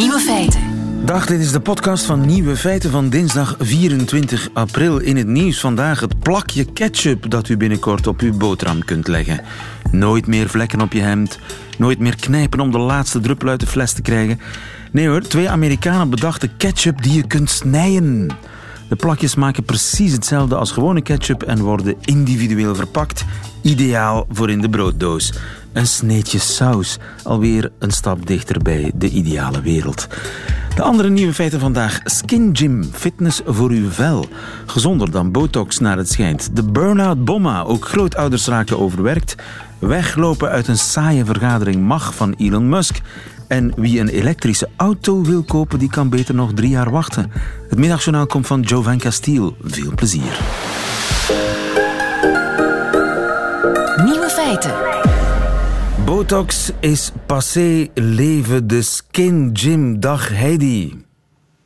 Nieuwe feiten. Dag, dit is de podcast van Nieuwe Feiten van dinsdag 24 april. In het nieuws vandaag het plakje ketchup dat u binnenkort op uw boterham kunt leggen. Nooit meer vlekken op je hemd, nooit meer knijpen om de laatste druppel uit de fles te krijgen. Nee hoor, twee Amerikanen bedachten ketchup die je kunt snijden. De plakjes maken precies hetzelfde als gewone ketchup en worden individueel verpakt. Ideaal voor in de brooddoos. Een sneetje saus. Alweer een stap dichter bij de ideale wereld. De andere nieuwe feiten vandaag. Skin Gym, fitness voor uw vel. Gezonder dan botox naar het schijnt. De burn-out bomma, ook grootouders raken overwerkt. Weglopen uit een saaie vergadering mag van Elon Musk. En wie een elektrische auto wil kopen, die kan beter nog drie jaar wachten. Het middagjournaal komt van Jovan Castiel. Veel plezier. Nieuwe feiten. Botox is passé, leven de skin gym. Dag Heidi.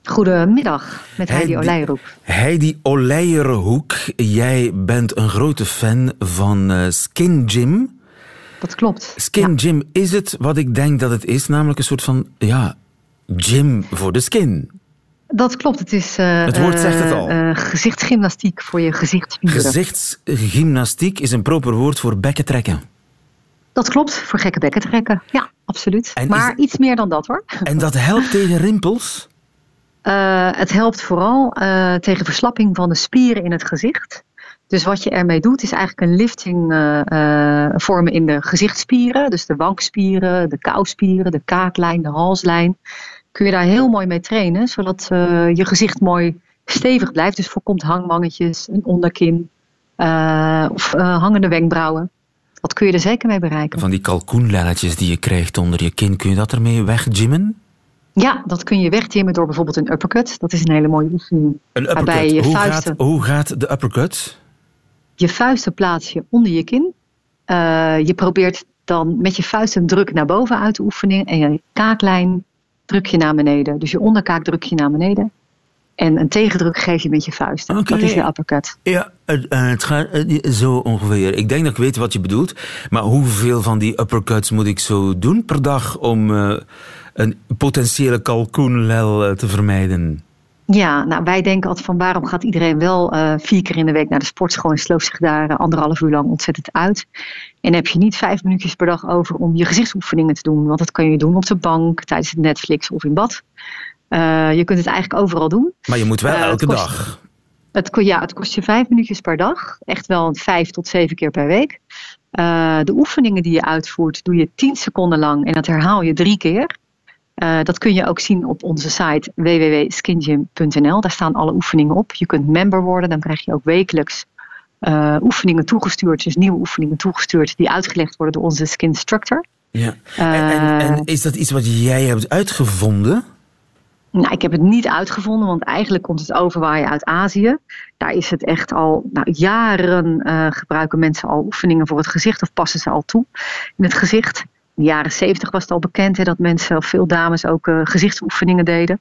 Goedemiddag, met Heidi Heidi-. Heidi Oleijerhoek, jij bent een grote fan van eh, Skin Gym. Dat klopt. Skin Ja, Gym is het wat ik denk dat het is, namelijk een soort van ja, gym voor de skin. dat klopt. Het is eh, Het woord zegt het eh, al. gezichtsgymnastiek voor je gezichtsspieren. Gezichtsgymnastiek is een proper woord voor bekken trekken. Dat klopt, voor gekke bekken trekken. Ja, absoluut. En maar is- iets meer dan dat hoor. En dat helpt tegen rimpels. Eh, het helpt vooral eh, tegen verslapping van de spieren in het gezicht. Dus wat je ermee doet is eigenlijk een lifting eh, vormen in de gezichtsspieren. Dus de wangspieren, de kauwspieren, de kaaklijn, de halslijn. Kun je daar heel mooi mee trainen, zodat je gezicht mooi stevig blijft. Dus voorkomt hangwangetjes, een onderkin of hangende wenkbrauwen. Dat kun je er zeker mee bereiken. Van die kalkoenlelletjes die je krijgt onder je kin, kun je dat ermee weggymmen? Ja, dat kun je wegtimmen door bijvoorbeeld een uppercut. Dat is een hele mooie oefening. Een uppercut. je Hoe gaat, hoe gaat de uppercut? Je vuisten plaats je onder je kin. Eh, je probeert dan met je vuist een druk naar boven uit te oefenen. En je kaaklijn druk je naar beneden. Dus je onderkaak druk je naar beneden. En een tegendruk geef je met je vuisten. Oké. Dat is je uppercut. Ja, het, eh, het gaat eh, zo ongeveer. Ik denk dat ik weet wat je bedoelt. Maar hoeveel van die uppercuts moet ik zo doen per dag om eh, een potentiële kalkoenlel te vermijden? Ja, nou wij denken altijd van waarom gaat iedereen wel vier keer in de week naar de sportschool en sloopt zich daar anderhalf uur lang ontzettend uit. En heb je niet vijf minuutjes per dag over om je gezichtsoefeningen te doen. Want dat kan je doen op de bank, tijdens het Netflix of in bad. Eh, je kunt het eigenlijk overal doen. Maar je moet wel Eh, elke kost- dag. Het, ja, het kost je vijf minuutjes per dag. Echt wel vijf tot zeven keer per week. Eh, de oefeningen die je uitvoert, doe je tien seconden lang en dat herhaal je drie keer. Dat kun je ook zien op onze site www.skingym.nl. Daar staan alle oefeningen op. Je kunt member worden, dan krijg je ook wekelijks oefeningen toegestuurd. Dus nieuwe oefeningen toegestuurd die uitgelegd worden door onze skin instructor. Ja. En, en, en is dat iets wat jij hebt uitgevonden? Nou, ik heb het niet uitgevonden, want eigenlijk komt het overwaaien uit Azië. Daar is het echt al nou, jaren eh, gebruiken mensen al oefeningen voor het gezicht of passen ze al toe in het gezicht. De jaren zeventig was het al bekend hè, dat mensen, veel dames, ook eh, gezichtsoefeningen deden.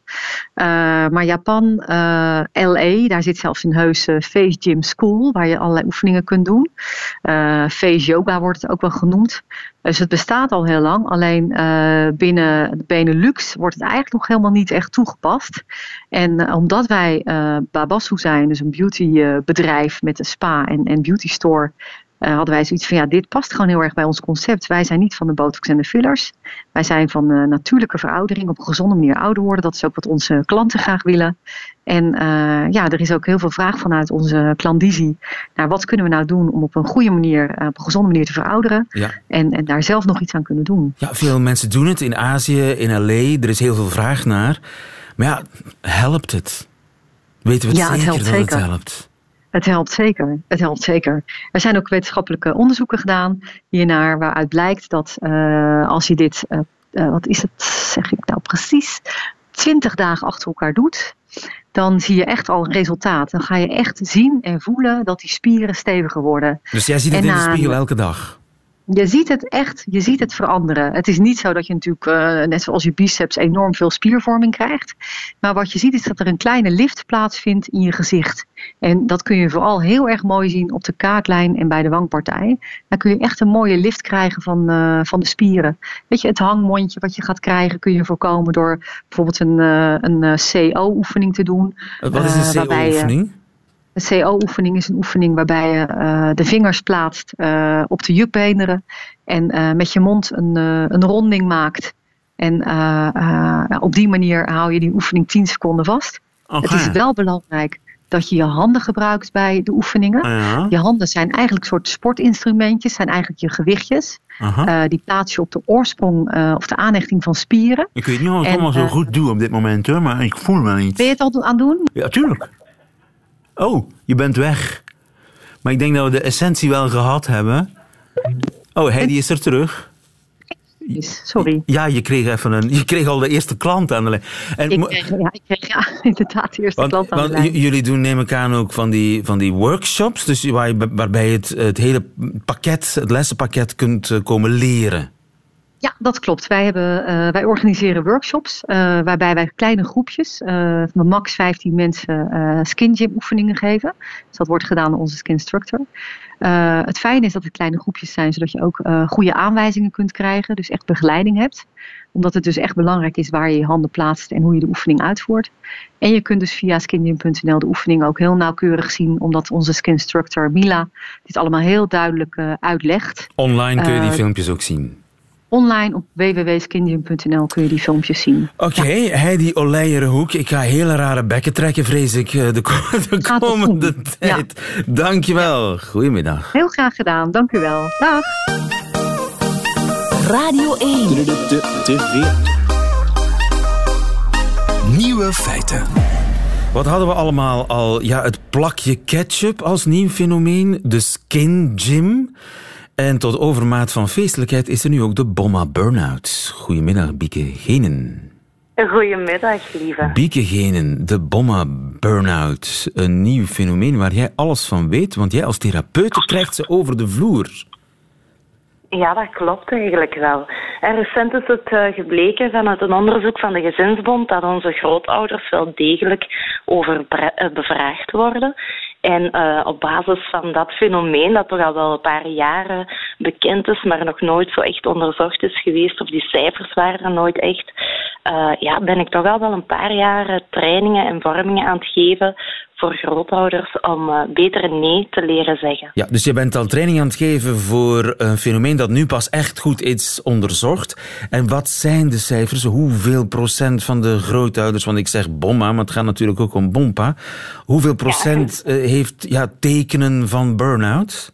Eh, maar Japan, eh, LA, daar zit zelfs een heuse face gym school waar je allerlei oefeningen kunt doen. Face yoga wordt het ook wel genoemd. Dus het bestaat al heel lang. Alleen binnen de Benelux wordt het eigenlijk nog helemaal niet echt toegepast. En omdat wij Babassu zijn, dus een beautybedrijf met een spa en, en beauty store, eh, hadden wij zoiets van ja, dit past gewoon heel erg bij ons concept. Wij zijn niet van de botox en de fillers. Wij zijn van eh, natuurlijke veroudering, op een gezonde manier ouder worden. Dat is ook wat onze klanten graag willen. En eh, ja, er is ook heel veel vraag vanuit onze klandizie naar wat kunnen we nou doen om op een goede manier, op een gezonde manier te verouderen. Ja. En, en daar zelf nog iets aan kunnen doen. ja, veel mensen doen het in Azië, in LA. Er is heel veel vraag naar. Maar ja, helpt het? Weten we het Ja, het zeker helpt dat zeker. het helpt? Het helpt zeker. Het helpt zeker. Er zijn ook wetenschappelijke onderzoeken gedaan hiernaar, waaruit blijkt dat eh, als je dit, eh, eh, wat is het, zeg ik nou precies, 20 dagen achter elkaar doet, dan zie je echt al een resultaat. Dan ga je echt zien en voelen dat die spieren steviger worden. Dus jij ziet het En in de spiegel elke dag? Je ziet het echt, je ziet het veranderen. Het is niet zo dat je natuurlijk, uh, net zoals je biceps, enorm veel spiervorming krijgt. Maar wat je ziet is dat er een kleine lift plaatsvindt in je gezicht. En dat kun je vooral heel erg mooi zien op de kaaklijn en bij de wangpartij. Dan kun je echt een mooie lift krijgen van, uh, van de spieren. Weet je, het hangmondje wat je gaat krijgen kun je voorkomen door bijvoorbeeld een, uh, een CO-oefening te doen. Wat is een CO-oefening? De CO-oefening is een oefening waarbij je uh, de vingers plaatst uh, op de jukbeenderen en uh, met je mond een, een ronding maakt. En op die manier hou je die oefening 10 seconden vast. Okay. Het is wel belangrijk dat je je handen gebruikt bij de oefeningen. Ja. Je handen zijn eigenlijk soort sportinstrumentjes, zijn eigenlijk je gewichtjes. die plaats je op de oorsprong of de aanhechting van spieren. Ik weet niet of ik het allemaal zo goed doe op dit moment, hoor, maar ik voel wel iets. Ben je het al aan het doen? Ja, tuurlijk. Oh, je bent weg. Maar ik denk dat we de essentie wel gehad hebben. Oh, Heidi is er terug. Sorry. Ja, je kreeg, even een, je kreeg al de eerste klant aan de lijn. En, ik kreeg, ja, ik kreeg ja, inderdaad de eerste want, klant aan want de lijn. Jullie doen, neem ik aan, ook van die, van die workshops, dus waar waarbij je het, het hele pakket, het lessenpakket kunt komen leren. Ja, dat klopt. Wij, hebben, uh, wij organiseren workshops uh, waarbij wij kleine groepjes uh, van max 15 mensen skin gym oefeningen geven. Dus dat wordt gedaan door onze skin instructor. het fijne is dat het kleine groepjes zijn, zodat je ook goede aanwijzingen kunt krijgen. Dus echt begeleiding hebt. Omdat het dus echt belangrijk is waar je je handen plaatst en hoe je de oefening uitvoert. En je kunt dus via skingym.nl de oefening ook heel nauwkeurig zien. Omdat onze skin instructor Mila dit allemaal heel duidelijk uitlegt. Online kun je die filmpjes ook zien online op www.skindium.nl kun je die filmpjes zien. Oké, okay, ja. Heidi Oleijerenhoek. Ik ga hele rare bekken trekken, vrees ik, de, de komende tijd. Ja. Dankjewel. Goedemiddag. Heel graag gedaan. Dank u wel. Dag. Radio 1. Nieuwe feiten. Wat hadden we allemaal al? Ja, het plakje ketchup als nieuw fenomeen. De skin gym. En tot overmaat van feestelijkheid is er nu ook de Bomma Burnout. Goedemiddag, Bieke Genen. Goedemiddag, lieve. Bieke Genen, de Bomma Burnout. Een nieuw fenomeen waar jij alles van weet, want jij als therapeut krijgt ze over de vloer. Ja, dat klopt eigenlijk wel. En recent is het gebleken vanuit een onderzoek van de Gezinsbond dat onze grootouders wel degelijk over bevraagd worden. En uh, op basis van dat fenomeen, dat toch al wel een paar jaren bekend is, maar nog nooit zo echt onderzocht is geweest, of die cijfers waren er nooit echt, uh, ja, ben ik toch al wel een paar jaar trainingen en vormingen aan het geven voor grootouders om uh, beter nee te leren zeggen. Ja, dus je bent al training aan het geven voor een fenomeen dat nu pas echt goed is onderzocht. En wat zijn de cijfers? Hoeveel procent van de grootouders, want ik zeg bomma, maar het gaat natuurlijk ook om bompa. Hoeveel procent ja. heeft ja, tekenen van burn-out?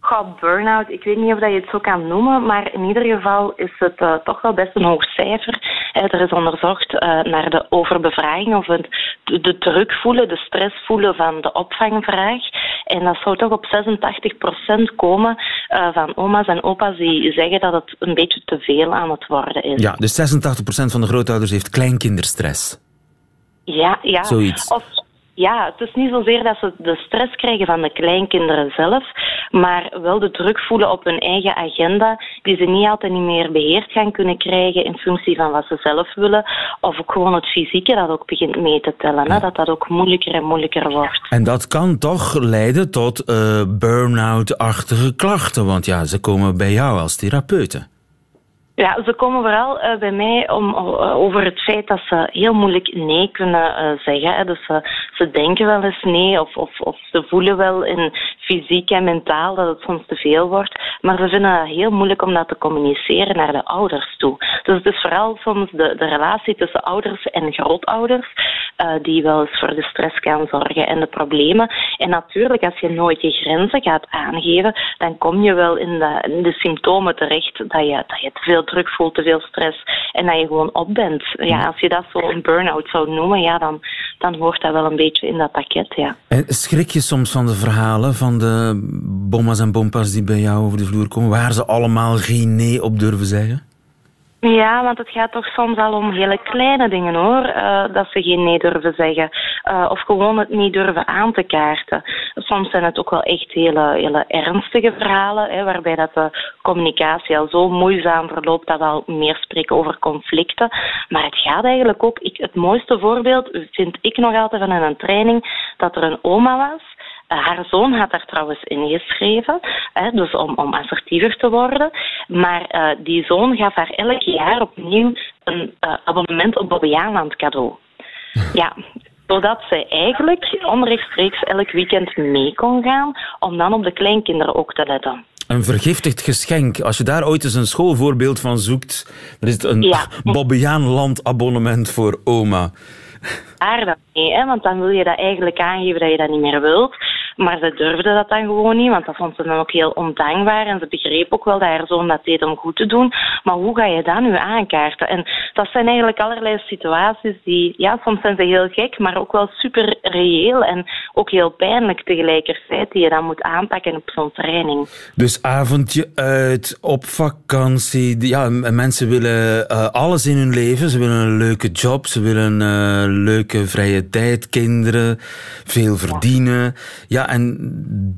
Goh, burn-out, ik weet niet of dat je het zo kan noemen, maar in ieder geval is het uh, toch wel best een hoog cijfer. Uh, er is onderzocht uh, naar de overbevraging of het, de, de druk voelen, de stress voelen van de opvangvraag. En dat zou toch op 86% komen van oma's en opa's die zeggen dat het een beetje te veel aan het worden is. Ja, dus 86% van de grootouders heeft kleinkinderstress. Ja, ja. Zoiets. Of, ja, het is niet zozeer dat ze de stress krijgen van de kleinkinderen zelf, maar wel de druk voelen op hun eigen agenda, die ze niet altijd niet meer beheerd gaan kunnen krijgen in functie van wat ze zelf willen, of ook gewoon het fysieke dat ook begint mee te tellen, hè, dat dat ook moeilijker en moeilijker wordt. En dat kan toch leiden tot uh, burn-out-achtige klachten, want ja, ze komen bij jou als therapeute. Ja, ze komen vooral uh, bij mij om, uh, over het feit dat ze heel moeilijk nee kunnen zeggen. Dus ze denken wel eens nee, of, of, of ze voelen wel in fysiek en mentaal dat het soms te veel wordt. Maar ze vinden het heel moeilijk om dat te communiceren naar de ouders toe. Dus het is vooral soms de, de relatie tussen ouders en grootouders die wel eens voor de stress kan zorgen en de problemen. En natuurlijk, als je nooit je grenzen gaat aangeven, dan kom je wel in de, in de symptomen terecht dat je, dat je te veel druk voelt, te veel stress en dat je gewoon op bent. Ja, als je dat zo een burn-out zou noemen, ja, dan, dan hoort dat wel een beetje in dat pakket, ja. En schrik je soms van de verhalen van de bommas en bompas die bij jou over de vloer komen, waar ze allemaal geen nee op durven zeggen? Ja, want het gaat toch soms al om hele kleine dingen hoor. Uh, dat ze geen nee durven zeggen. Uh, of gewoon het niet durven aan te kaarten. Soms zijn het ook wel echt hele, hele ernstige verhalen. Hè, waarbij dat de communicatie al zo moeizaam verloopt dat we al meer spreken over conflicten. Maar het gaat eigenlijk ook. Ik, het mooiste voorbeeld vind ik nog altijd van een training dat er een oma was eh, haar zoon had daar trouwens ingeschreven, hè, dus om, om assertiever te worden. Maar uh, die zoon gaf haar elk jaar opnieuw een uh, abonnement op Bobbejaanland cadeau. Ja, zodat zij eigenlijk onrechtstreeks elk weekend mee kon gaan, om dan op de kleinkinderen ook te letten. Een vergiftigd geschenk. Als je daar ooit eens een schoolvoorbeeld van zoekt, dan is het een ja. Bobbejaanland abonnement voor oma. Daar dan nee, hè, want dan wil je dat eigenlijk aangeven dat je dat niet meer wilt. Maar ze durfde dat dan gewoon niet, want dat vond ze dan ook heel ondankbaar. En ze begreep ook wel dat haar zoon dat deed om goed te doen. Maar hoe ga je dat nu aankaarten? En dat zijn eigenlijk allerlei situaties die, ja, soms zijn ze heel gek, maar ook wel super reëel en ook heel pijnlijk tegelijkertijd, die je dan moet aanpakken op zo'n training. Dus avondje uit, op vakantie. Ja, mensen willen uh, alles in hun leven. Ze willen een leuke job, ze willen uh, leuke vrije tijd, kinderen, veel verdienen. Ja, en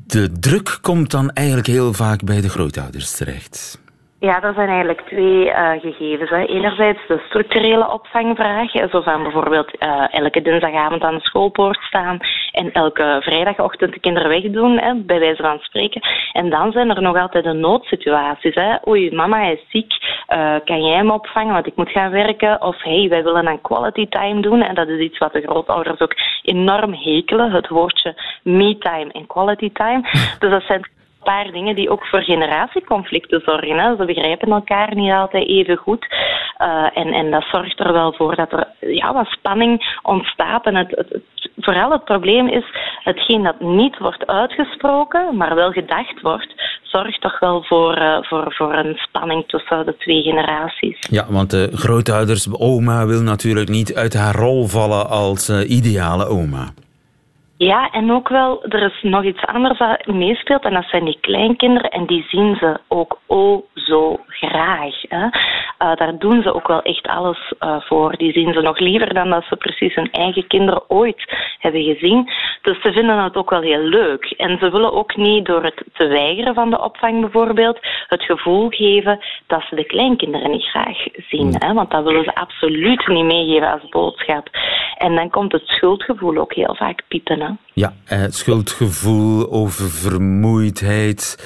de druk komt dan eigenlijk heel vaak bij de grootouders terecht. Ja, dat zijn eigenlijk twee uh, gegevens. Hè. Enerzijds de structurele opvangvraag, zo van bijvoorbeeld uh, elke dinsdagavond aan de schoolpoort staan en elke vrijdagochtend de kinderen wegdoen, hè, bij wijze van spreken. En dan zijn er nog altijd de noodsituaties. Hè. Oei, mama is ziek, uh, kan jij hem opvangen, want ik moet gaan werken? Of hey, wij willen een quality time doen. En dat is iets wat de grootouders ook enorm hekelen, het woordje me-time en quality time. Dus dat zijn paar dingen die ook voor generatieconflicten zorgen. Hè. Ze begrijpen elkaar niet altijd even goed. Uh, en, en dat zorgt er wel voor dat er ja, wat spanning ontstaat. En het, vooral het probleem is, hetgeen dat niet wordt uitgesproken, maar wel gedacht wordt, zorgt toch wel voor, uh, voor, voor een spanning tussen de twee generaties. Ja, want de grootouders, oma wil natuurlijk niet uit haar rol vallen als uh, ideale oma. Ja, en ook wel, er is nog iets anders dat meespeelt en dat zijn die kleinkinderen en die zien ze ook oh zo graag. Hè. Uh, daar doen ze ook wel echt alles uh, voor. Die zien ze nog liever dan dat ze precies hun eigen kinderen ooit hebben gezien. Dus ze vinden het ook wel heel leuk. En ze willen ook niet door het te weigeren van de opvang bijvoorbeeld het gevoel geven dat ze de kleinkinderen niet graag zien. Hè. Want dat willen ze absoluut niet meegeven als boodschap. En dan komt het schuldgevoel ook heel vaak piepen. Ja, eh, schuldgevoel, over vermoeidheid.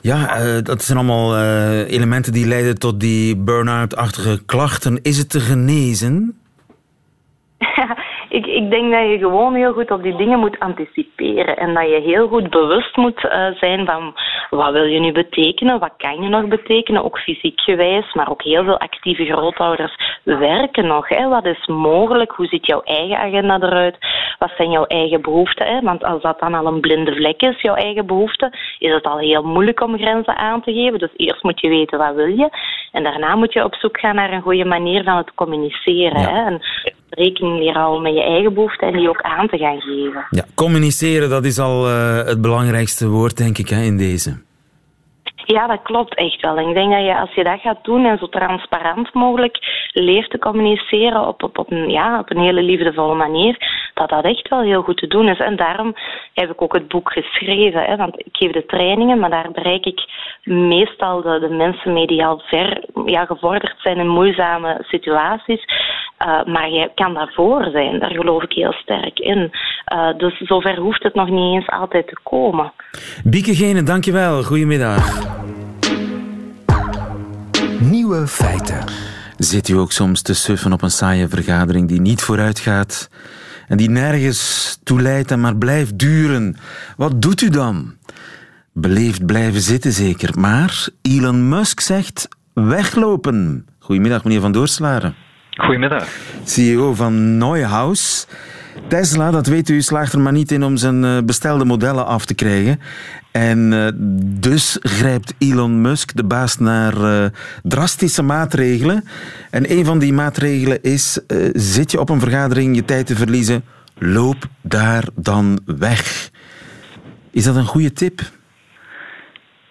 Ja, uh, dat zijn allemaal uh, elementen die leiden tot die burn-out-achtige klachten. Is het te genezen? ik, ik denk dat je gewoon heel goed op die dingen moet anticiperen. En dat je heel goed bewust moet uh, zijn van wat wil je nu betekenen, wat kan je nog betekenen, ook fysiek gewijs, maar ook heel veel actieve grootouders werken nog. Hè. Wat is mogelijk? Hoe ziet jouw eigen agenda eruit? Wat zijn jouw eigen behoeften? Hè? Want als dat dan al een blinde vlek is, jouw eigen behoeften, is het al heel moeilijk om grenzen aan te geven. Dus eerst moet je weten wat wil je. En daarna moet je op zoek gaan naar een goede manier van het communiceren. Hè? En rekening leren houden met je eigen behoeften en die ook aan te gaan geven. Ja, communiceren, dat is al uh, het belangrijkste woord, denk ik, hè, in deze. Ja, dat klopt echt wel. Ik denk dat je als je dat gaat doen en zo transparant mogelijk leert te communiceren op, op, op, een, ja, op een hele liefdevolle manier, dat dat echt wel heel goed te doen is. En daarom heb ik ook het boek geschreven. Hè, want ik geef de trainingen, maar daar bereik ik meestal de, de mensen mee die al ver ja, gevorderd zijn in moeizame situaties. Uh, maar je kan daarvoor zijn, daar geloof ik heel sterk in. Uh, dus zover hoeft het nog niet eens altijd te komen. Bieke Gene, dankjewel. Goedemiddag. Nieuwe feiten. Zit u ook soms te suffen op een saaie vergadering die niet vooruit gaat en die nergens toe leidt en maar blijft duren? Wat doet u dan? Beleefd blijven zitten zeker, maar Elon Musk zegt weglopen. Goedemiddag, meneer Van Doorslaren. Goedemiddag. CEO van Neuhaus. Tesla, dat weet u, slaagt er maar niet in om zijn eh, bestelde modellen af te krijgen. En uh, dus grijpt Elon Musk, de baas, naar uh, drastische maatregelen. En een van die maatregelen is: uh, zit je op een vergadering je tijd te verliezen, loop daar dan weg. Is dat een goede tip?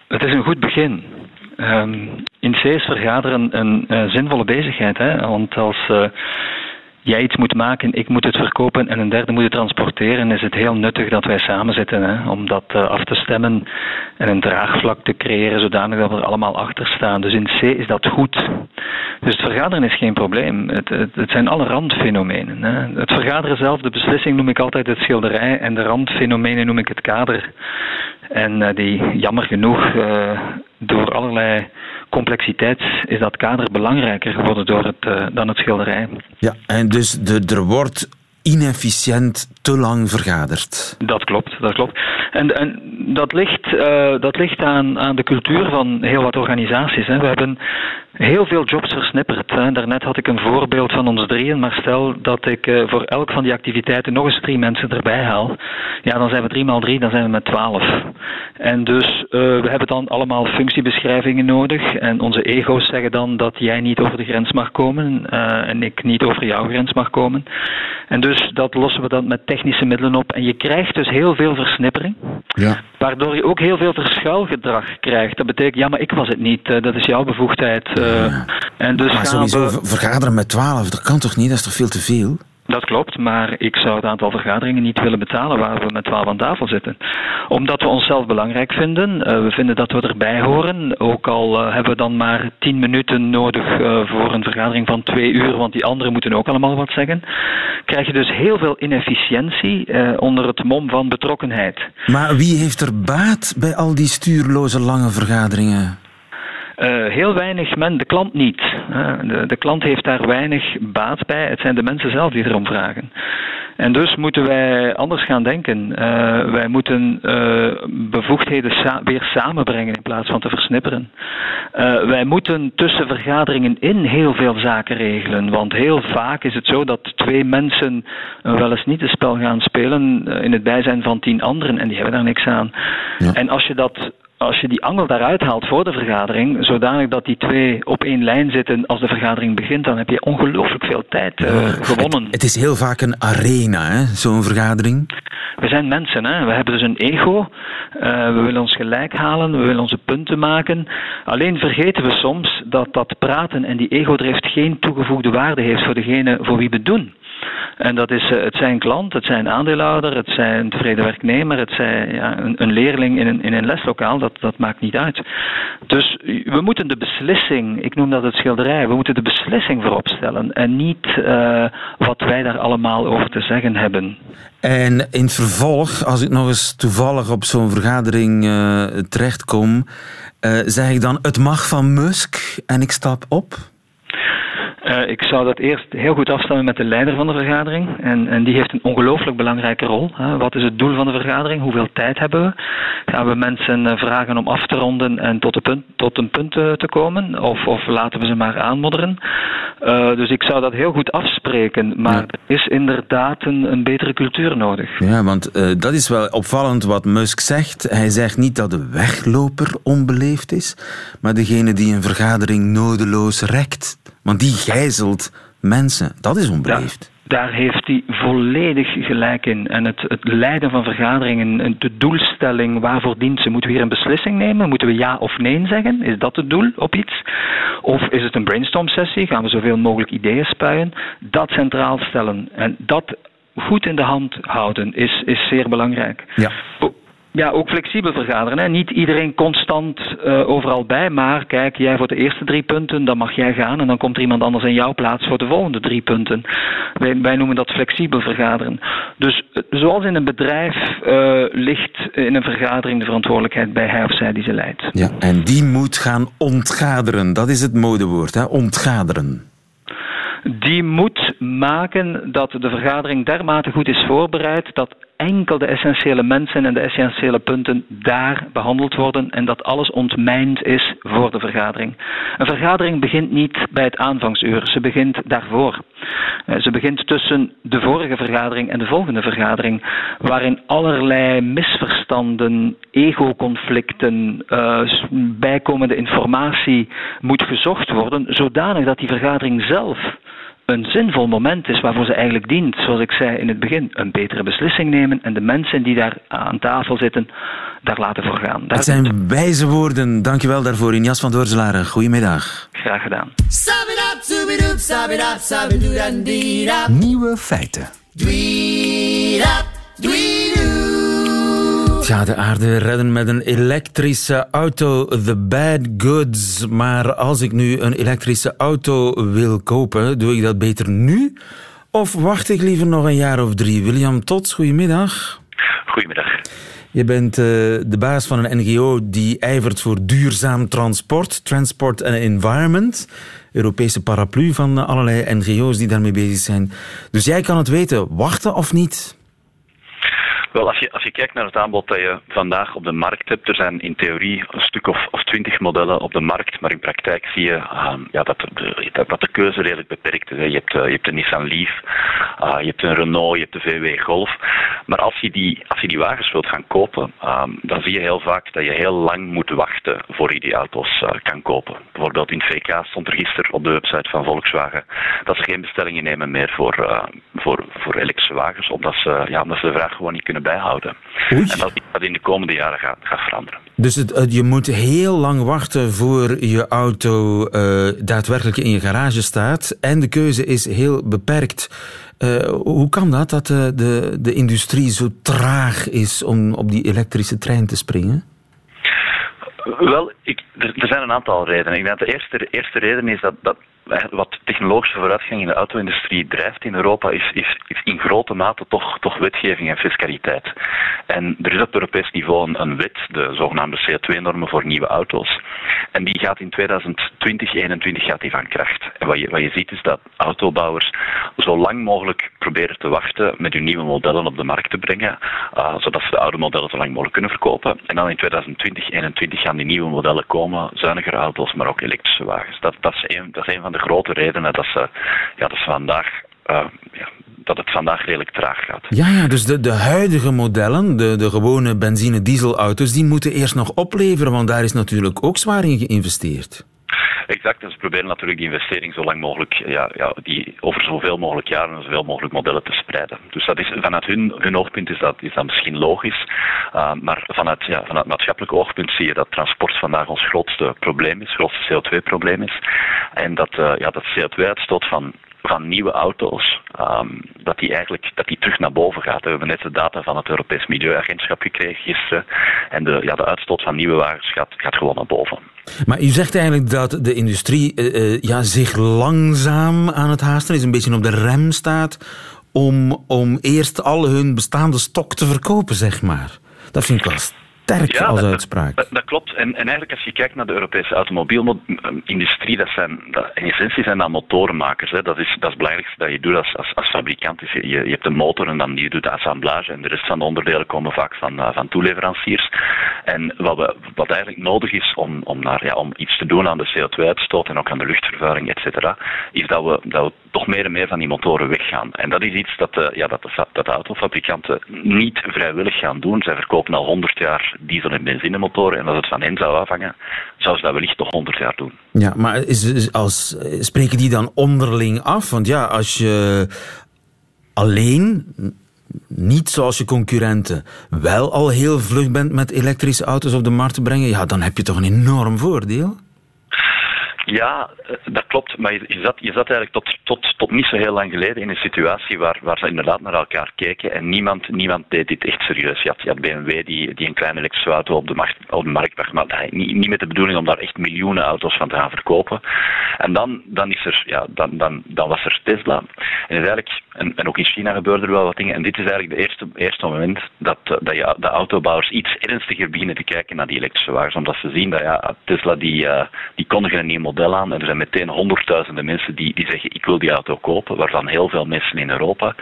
Het is een goed begin. Ehm, in C is vergaderen een uh, zinvolle bezigheid. Hè? Want als uh, jij iets moet maken, ik moet het verkopen en een derde moet het transporteren, is het heel nuttig dat wij samen zitten hè, om dat uh, af te stemmen en een draagvlak te creëren zodanig dat we er allemaal achter staan. Dus in C is dat goed. Dus het vergaderen is geen probleem. Het, het, het zijn alle randfenomenen. Hè. Het vergaderen zelf, de beslissing noem ik altijd het schilderij en de randfenomenen noem ik het kader. En uh, die jammer genoeg uh, door allerlei complexiteit is dat kader belangrijker geworden door het, uh, dan het schilderij. Ja, en dus de, er wordt inefficiënt te lang vergaderd. Dat klopt, dat klopt. En, en dat ligt, uh, dat ligt aan, aan de cultuur van heel wat organisaties. Hè. We hebben heel veel jobs versnipperd. Daarnet had ik een voorbeeld van ons drieën, maar stel dat ik uh, voor elk van die activiteiten nog eens drie mensen erbij haal. Ja, dan zijn we drie maal drie, dan zijn we met twaalf. En dus uh, we hebben dan allemaal functiebeschrijvingen nodig. En onze ego's zeggen dan dat jij niet over de grens mag komen en ik niet over jouw grens mag komen. En dus dat lossen we dan met technische middelen op. En je krijgt dus heel veel versnippering. Ja. Waardoor je ook heel veel verschuilgedrag krijgt. Dat betekent, ja, maar ik was het niet. Uh, dat is jouw bevoegdheid. Uh, en dus maar sowieso we... vergaderen met twaalf, dat kan toch niet? Dat is toch veel te veel? Dat klopt, maar ik zou het aantal vergaderingen niet willen betalen waar we met twaalf aan tafel zitten. Omdat we onszelf belangrijk vinden. Uh, we vinden dat we erbij horen. Ook al uh, hebben we dan maar tien minuten nodig uh, voor een vergadering van twee uur, want die anderen moeten ook allemaal wat zeggen. Krijg je dus heel veel inefficiëntie onder het mom van betrokkenheid. Maar wie heeft er baat bij al die stuurloze lange vergaderingen? Uh, heel weinig men, de klant niet. Uh, de, de, klant heeft daar weinig baat bij. Het zijn de mensen zelf die erom vragen. En dus moeten wij anders gaan denken. Uh, wij moeten bevoegdheden sa weer samenbrengen in plaats van te versnipperen. wij moeten tussen vergaderingen in heel veel zaken regelen. Want heel vaak is het zo dat twee mensen wel eens niet het spel gaan spelen in het bijzijn van tien anderen en die hebben daar niks aan. Ja. En als je dat als je die angel daaruit haalt voor de vergadering, zodanig dat die twee op één lijn zitten als de vergadering begint, dan heb je ongelooflijk veel tijd uh, gewonnen. Het, het, is heel vaak een arena, zo'n vergadering. We zijn mensen, hè? we hebben dus een ego. Uh, we willen ons gelijk halen, we willen onze punten maken. Alleen vergeten we soms dat dat praten en die ego-drift geen toegevoegde waarde heeft voor degene voor wie we het doen. En dat is uh, het zijn klant, het zijn aandeelhouder, het zijn tevreden werknemer, het zijn ja, een, een, leerling in een, in een leslokaal, dat, dat maakt niet uit. Dus we moeten de beslissing, ik noem dat het schilderij, we moeten de beslissing voorop stellen en niet uh, wat wij daar allemaal over te zeggen hebben. En in vervolg, als ik nog eens toevallig op zo'n vergadering uh, terechtkom, zeg ik dan: Het mag van Musk en ik stap op? Uh, ik zou dat eerst heel goed afstemmen met de leider van de vergadering. En, en die heeft een ongelooflijk belangrijke rol. Hè. Wat is het doel van de vergadering? Hoeveel tijd hebben we? Gaan we mensen uh, vragen om af te ronden en tot, de punt, tot een punt uh, te komen? Of, of laten we ze maar aanmodderen? dus ik zou dat heel goed afspreken. Maar ja. er is inderdaad een, een, betere cultuur nodig. Ja, want dat is wel opvallend wat Musk zegt. Hij zegt niet dat de wegloper onbeleefd is, maar degene die een vergadering nodeloos rekt. Want die gijzelt mensen. Dat is onbeleefd. Ja, daar heeft hij volledig gelijk in. En het, het leiden van vergaderingen, de doelstelling, waarvoor dient ze? Moeten we hier een beslissing nemen? Moeten we ja of nee zeggen? Is dat het doel op iets? Of is het een brainstorm sessie? Gaan we zoveel mogelijk ideeën spuien? Dat centraal stellen. En dat goed in de hand houden is, is zeer belangrijk. Ja. Ja, ook flexibel vergaderen. Hè. Niet iedereen constant uh, overal bij, maar kijk, jij voor de eerste drie punten, dan mag jij gaan en dan komt er iemand anders in jouw plaats voor de volgende drie punten. Wij, wij noemen dat flexibel vergaderen. Dus zoals in een bedrijf uh, ligt in een vergadering de verantwoordelijkheid bij hij of zij die ze leidt. Ja, en die moet gaan ontgaderen. Dat is het modewoord, hè? ontgaderen die moet maken dat de vergadering dermate goed is voorbereid dat enkel de essentiële mensen en de essentiële punten daar behandeld worden en dat alles ontmijnd is voor de vergadering. Een vergadering begint niet bij het aanvangsuur, ze begint daarvoor. Eh, ze begint tussen de vorige vergadering en de volgende vergadering, waarin allerlei misverstanden, ego-conflicten, uh, bijkomende informatie moet gezocht worden, zodanig dat die vergadering zelf een zinvol moment is waarvoor ze eigenlijk dient, zoals ik zei in het begin, een betere beslissing nemen en de mensen die daar aan tafel zitten, daar laten voor gaan. Dat zijn wijze woorden. Dankjewel daarvoor, Injas van Doorzelaren. Goedemiddag. Graag gedaan. Nieuwe feiten. Ja, de aarde redden met een elektrische auto, the bad goods. Maar als ik nu een elektrische auto wil kopen, doe ik dat beter nu? Of wacht ik liever nog een jaar of drie? William Tots, goedemiddag. Goedemiddag. Je bent uh, de baas van een NGO die ijvert voor duurzaam transport, Transport and Environment. Europese paraplu van allerlei NGO's die daarmee bezig zijn. Dus jij kan het weten, wachten of niet? Wel, als je, als je kijkt naar het aanbod dat je vandaag op de markt hebt, er zijn in theorie een stuk of, of twintig modellen op de markt, maar in praktijk zie je uh, ja, dat, de, dat de keuze redelijk beperkt is. Je hebt, uh, je hebt een Nissan Leaf, uh, je hebt een Renault, je hebt de VW Golf. Maar als je die, als je die wagens wilt gaan kopen, ehm, dan zie je heel vaak dat je heel lang moet wachten voor je die auto's eh, kan kopen. Bijvoorbeeld in VK stond er gisteren op de website van Volkswagen dat ze geen bestellingen nemen meer voor, eh, voor, voor elektrische wagens, omdat ze, ja, omdat ze de vraag gewoon niet kunnen bijhouden. En dat in de komende jaren gaat, gaat veranderen. Dus het, je moet heel lang wachten voor je auto uh, daadwerkelijk in je garage staat. En de keuze is heel beperkt. Uh, hoe kan dat, dat de, de, de industrie zo traag is om op die elektrische trein te springen? Wel, ik, er, er, zijn een aantal redenen. Ik denk dat de eerste, eerste reden is dat, dat wat technologische vooruitgang in de auto-industrie drijft in Europa, is, is, in grote mate toch, toch wetgeving en fiscaliteit. En er is op Europees niveau een, wet, de zogenaamde CO2-normen voor nieuwe auto's. En die gaat in 2020, 2021 gaat die van kracht. En wat je, wat je ziet is dat autobouwers zo lang mogelijk proberen te wachten met hun nieuwe modellen op de markt te brengen, uh, zodat ze de oude modellen zo lang mogelijk kunnen verkopen. En dan in 2020, 2021 gaan die nieuwe modellen komen, zuinigere auto's, maar ook elektrische wagens. Dat, dat, is, een, dat is van de grote redenen dat ja, dat vandaag uh, ja, dat het vandaag redelijk traag gaat. Ja, ja dus de, de huidige modellen, de, de gewone benzine-dieselauto's, die moeten eerst nog opleveren, want daar is natuurlijk ook zwaar in geïnvesteerd. Exact, en ze proberen natuurlijk die investering zo lang mogelijk, ja, ja, die over zoveel mogelijk jaren en zoveel mogelijk modellen te spreiden. Dus dat is, vanuit hun, hun oogpunt is dat, is dat misschien logisch, uh, maar vanuit, ja, vanuit maatschappelijk oogpunt zie je dat transport vandaag ons grootste probleem is, grootste CO2-probleem is. En dat, uh, ja, dat CO2-uitstoot van van nieuwe auto's, um, dat die eigenlijk dat die terug naar boven gaat. We hebben net de data van het Europees Milieuagentschap gekregen gisteren. En de, ja, de uitstoot van nieuwe wagens gaat, gaat gewoon naar boven. Maar u zegt eigenlijk dat de industrie uh, uh, ja, zich langzaam aan het haasten is, een beetje op de rem staat, om, om eerst al hun bestaande stok te verkopen, zeg maar. Dat vind ik wel sterk ja, als dat, uitspraak. Dat, dat klopt. En, en, eigenlijk als je kijkt naar de Europese automobielindustrie, dat zijn, dat, in essentie zijn dat motorenmakers. Hè. Dat, is, dat is het belangrijkste dat je doet als, als, als fabrikant. Dus je, je hebt een motor en dan je doet de assemblage en de rest van de onderdelen komen vaak van, uh, van toeleveranciers. En wat, we, wat eigenlijk nodig is om, om, naar, ja, om iets te doen aan de CO2-uitstoot en ook aan de luchtvervuiling, et cetera, is dat we, dat we toch meer en meer van die motoren weggaan. En dat is iets dat, uh, ja, dat, de, dat de autofabrikanten niet vrijwillig gaan doen. Zij verkopen al 100 jaar diesel- en benzinemotoren. En als het van hen zou afhangen, zou ze dat wellicht toch 100 jaar doen. Ja, maar is, als, spreken die dan onderling af? Want ja, als je alleen niet zoals je concurrenten wel al heel vlug bent met elektrische auto's op de markt te brengen, ja, dan heb je toch een enorm voordeel? Ja, eh, dat klopt. Maar je, zat, je zat eigenlijk tot, tot, tot niet zo heel lang geleden in een situatie waar, waar ze inderdaad naar elkaar keken en niemand, niemand deed dit echt serieus. Je had, BMW die, die een kleine elektrische auto op de, markt, op de markt bracht, maar niet, niet met de bedoeling om daar echt miljoenen auto's van te gaan verkopen. En dan, dan, is er, ja, dan, dan, dan was er Tesla. En, eigenlijk, en, en ook in China gebeurde er wel wat dingen. En dit is eigenlijk de eerste, eerste moment dat, dat je, de autobouwers iets ernstiger beginnen te kijken naar die elektrische wagens. Omdat ze zien dat ja, Tesla die, uh, die kondigen een nieuw model aan. En er zijn meteen honderdduizenden mensen die, die zeggen ik wil die auto kopen, waarvan heel veel mensen in Europa.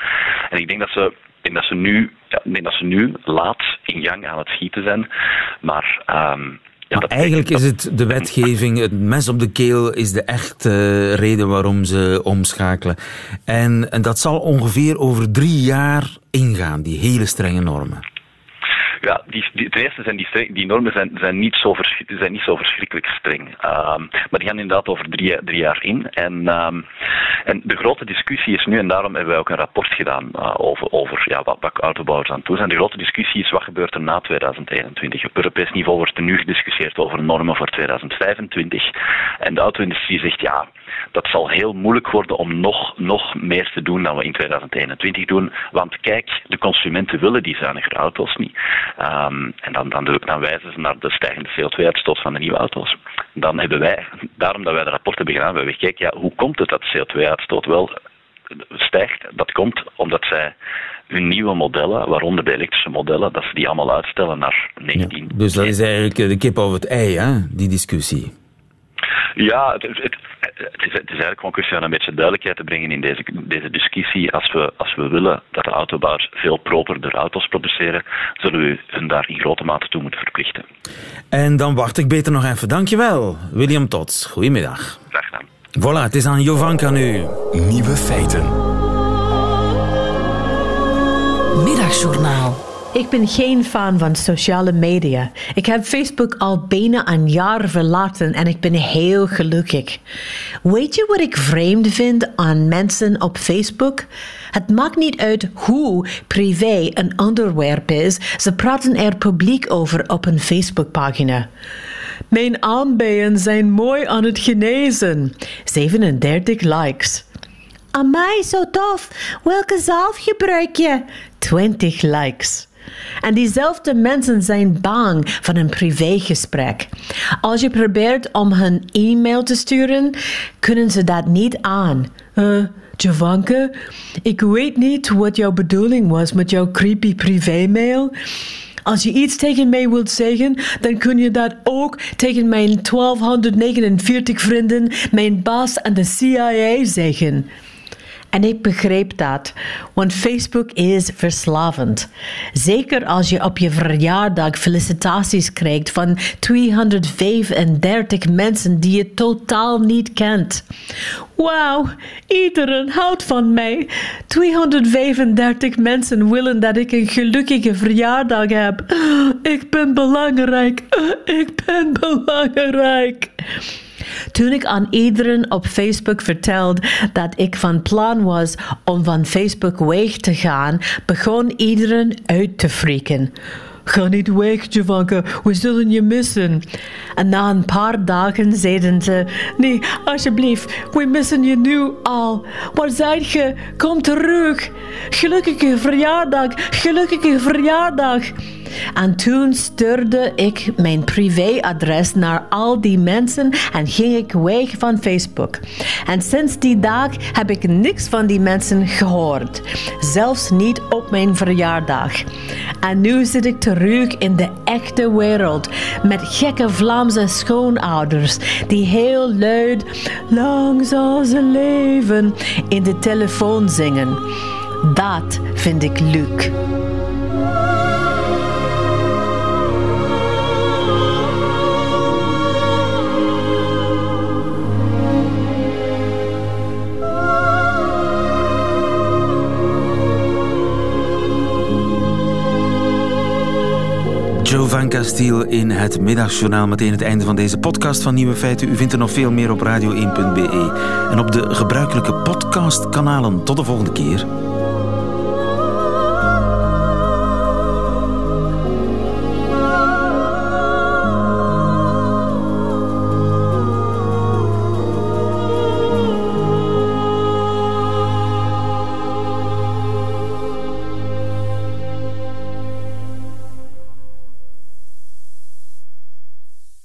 En ik denk dat ze, ik denk dat ze, nu, ja, ik denk dat ze nu laat in gang aan het schieten zijn. Maar... Um, ja, maar eigenlijk is het de wetgeving, het mes op de keel, is de echte reden waarom ze omschakelen. En, en dat zal ongeveer over drie jaar ingaan, die hele strenge normen. Ja, die, die, eerste zijn die, die normen zijn, zijn, niet zo zijn niet zo verschrikkelijk streng. Um, maar die gaan inderdaad over drie, drie jaar in. En, um, en de grote discussie is nu, en daarom hebben wij ook een rapport gedaan uh, over, over ja, wat, wat autobouwers aan toe zijn. De grote discussie is wat gebeurt er na 2021. Op Europees niveau wordt er nu gediscussieerd over normen voor 2025. En de auto-industrie zegt ja, dat zal heel moeilijk worden om nog, nog meer te doen dan we in 2021 doen. Want kijk, de consumenten willen die zuinigere auto's niet. Um, en dan, dan, dan, wijzen ze naar de stijgende CO2-uitstoot van de nieuwe auto's. Dan hebben wij, daarom dat wij de rapport hebben gedaan, hebben we gekeken, ja, hoe komt het dat de CO2-uitstoot wel stijgt? Dat komt omdat zij hun nieuwe modellen, waaronder de elektrische modellen, dat ze die allemaal uitstellen naar 19. dus dat is eigenlijk de kip over het ei, hè, die discussie. Ja, het, het, het, is, het is eigenlijk gewoon kwestie van een beetje duidelijkheid te brengen in deze, deze discussie. Als we, als we willen dat de autobouwers veel properder auto's produceren, zullen we hun daar in grote mate toe moeten verplichten. En dan wacht ik beter nog even. Dankjewel, William Tots. Goedemiddag. Graag gedaan. Voilà, het is aan Jovanka nu. Nieuwe feiten. Middagjournaal. Ik ben geen fan van sociale media. Ik heb Facebook al bijna een jaar verlaten en ik ben heel gelukkig. Weet je wat ik vreemd vind aan mensen op Facebook? Het maakt niet uit hoe privé een onderwerp is, ze praten er publiek over op een Facebookpagina. Mijn aanbijen zijn mooi aan het genezen. 37 likes. Amai, zo tof. Welke zalf gebruik je? 20 likes. En diezelfde mensen zijn bang van een privégesprek. Als je probeert om hun e-mail te sturen, kunnen ze dat niet aan. Uh, ik weet niet wat jouw bedoeling was met jouw creepy privé-mail. Als je iets tegen mij wilt zeggen, dan kun je dat ook tegen mijn 1249 vrienden, mijn baas en de CIA zeggen. En ik begreep dat, want Facebook is verslavend. Zeker als je op je verjaardag felicitaties krijgt van 235 mensen die je totaal niet kent. Wauw, iedereen houdt van mij. 235 mensen willen dat ik een gelukkige verjaardag heb. Ik ben belangrijk. Ik ben belangrijk. Toen ik aan iedereen op Facebook vertelde dat ik van plan was om van Facebook weg te gaan, begon iedereen uit te frieken. Ga niet weg, Javanka, we zullen je missen. En na een paar dagen zeiden ze: Nee, alsjeblieft, we missen je nu al. Waar zijt je? Kom terug. Gelukkige verjaardag, gelukkige verjaardag. En toen stuurde ik mijn privéadres naar al die mensen en ging ik weg van Facebook. En sinds die dag heb ik niks van die mensen gehoord. Zelfs niet op mijn verjaardag. En nu zit ik terug in de echte wereld met gekke Vlaamse schoonouders die heel luid lang zal ze leven in de telefoon zingen. Dat vind ik leuk. Van Castiel in het middagjournaal. Meteen het einde van deze podcast van Nieuwe Feiten. U vindt er nog veel meer op radio1.be en op de gebruikelijke podcastkanalen. Tot de volgende keer.